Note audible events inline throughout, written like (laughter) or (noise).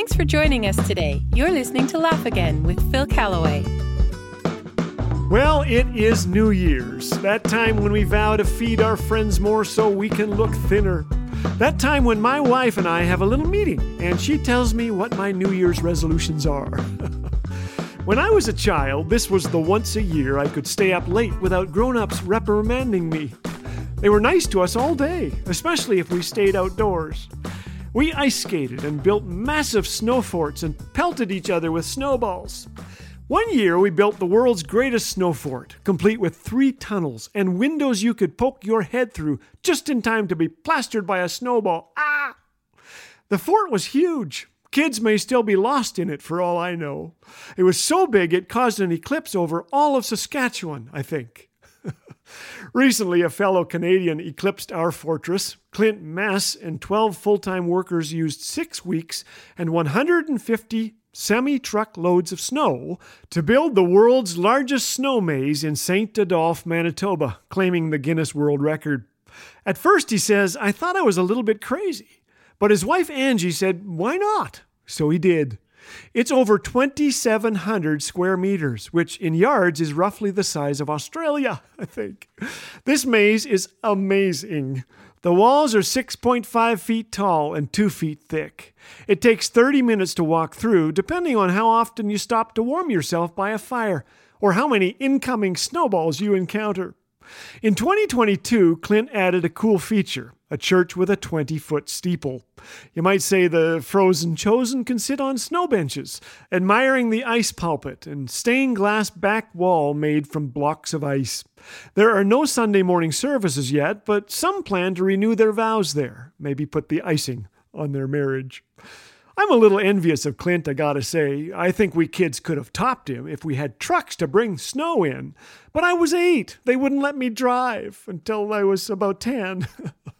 Thanks for joining us today. You're listening to Laugh Again with Phil Callaway. Well, it is New Year's. That time when we vow to feed our friends more so we can look thinner. That time when my wife and I have a little meeting and she tells me what my New Year's resolutions are. (laughs) when I was a child, this was the once a year I could stay up late without grown ups reprimanding me. They were nice to us all day, especially if we stayed outdoors. We ice skated and built massive snow forts and pelted each other with snowballs. One year, we built the world's greatest snow fort, complete with three tunnels and windows you could poke your head through just in time to be plastered by a snowball. Ah! The fort was huge. Kids may still be lost in it for all I know. It was so big it caused an eclipse over all of Saskatchewan, I think. Recently, a fellow Canadian eclipsed our fortress. Clint Masse and 12 full time workers used six weeks and 150 semi truck loads of snow to build the world's largest snow maze in St. Adolphe, Manitoba, claiming the Guinness World Record. At first, he says, I thought I was a little bit crazy. But his wife Angie said, Why not? So he did. It's over 2,700 square meters, which in yards is roughly the size of Australia, (laughs) I think. This maze is amazing. The walls are 6.5 feet tall and 2 feet thick. It takes 30 minutes to walk through, depending on how often you stop to warm yourself by a fire or how many incoming snowballs you encounter. In 2022, Clint added a cool feature a church with a 20 foot steeple. You might say the frozen chosen can sit on snow benches, admiring the ice pulpit and stained glass back wall made from blocks of ice. There are no Sunday morning services yet, but some plan to renew their vows there, maybe put the icing on their marriage. I'm a little envious of Clint, I gotta say. I think we kids could have topped him if we had trucks to bring snow in. But I was eight. They wouldn't let me drive until I was about 10.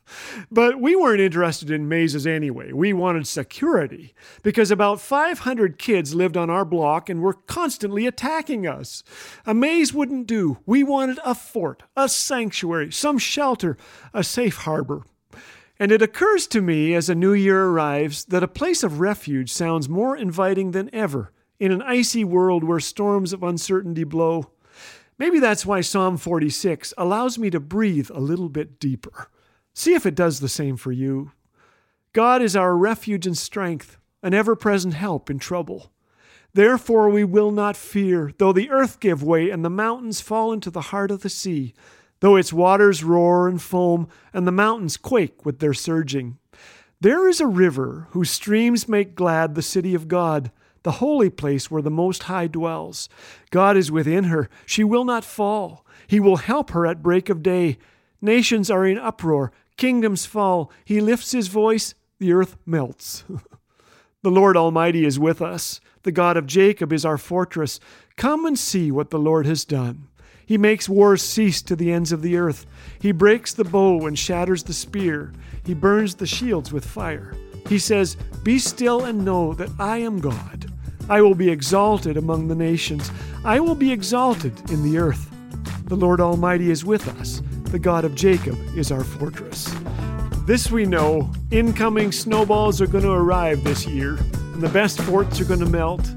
(laughs) but we weren't interested in mazes anyway. We wanted security because about 500 kids lived on our block and were constantly attacking us. A maze wouldn't do. We wanted a fort, a sanctuary, some shelter, a safe harbor. And it occurs to me as a new year arrives that a place of refuge sounds more inviting than ever in an icy world where storms of uncertainty blow. Maybe that's why Psalm 46 allows me to breathe a little bit deeper. See if it does the same for you. God is our refuge and strength, an ever present help in trouble. Therefore we will not fear, though the earth give way and the mountains fall into the heart of the sea though its waters roar and foam, and the mountains quake with their surging. There is a river whose streams make glad the city of God, the holy place where the Most High dwells. God is within her, she will not fall. He will help her at break of day. Nations are in uproar, kingdoms fall. He lifts his voice, the earth melts. (laughs) the Lord Almighty is with us. The God of Jacob is our fortress. Come and see what the Lord has done. He makes wars cease to the ends of the earth. He breaks the bow and shatters the spear. He burns the shields with fire. He says, Be still and know that I am God. I will be exalted among the nations. I will be exalted in the earth. The Lord Almighty is with us. The God of Jacob is our fortress. This we know incoming snowballs are going to arrive this year, and the best forts are going to melt.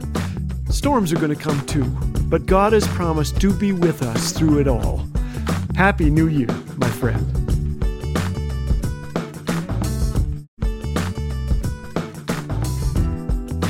Storms are going to come too but God has promised to be with us through it all. Happy New Year, my friend.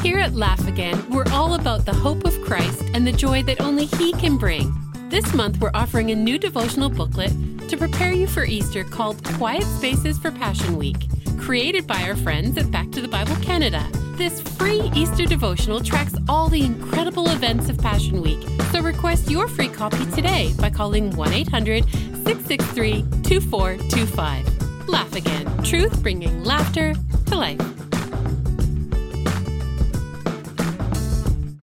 Here at Laugh Again, we're all about the hope of Christ and the joy that only He can bring. This month, we're offering a new devotional booklet to prepare you for Easter called Quiet Spaces for Passion Week, created by our friends at Back to the Bible Canada. This free Easter devotional tracks all the incredible events of Passion Week. So request your free copy today by calling 1 800 663 2425. Laugh again. Truth bringing laughter to life.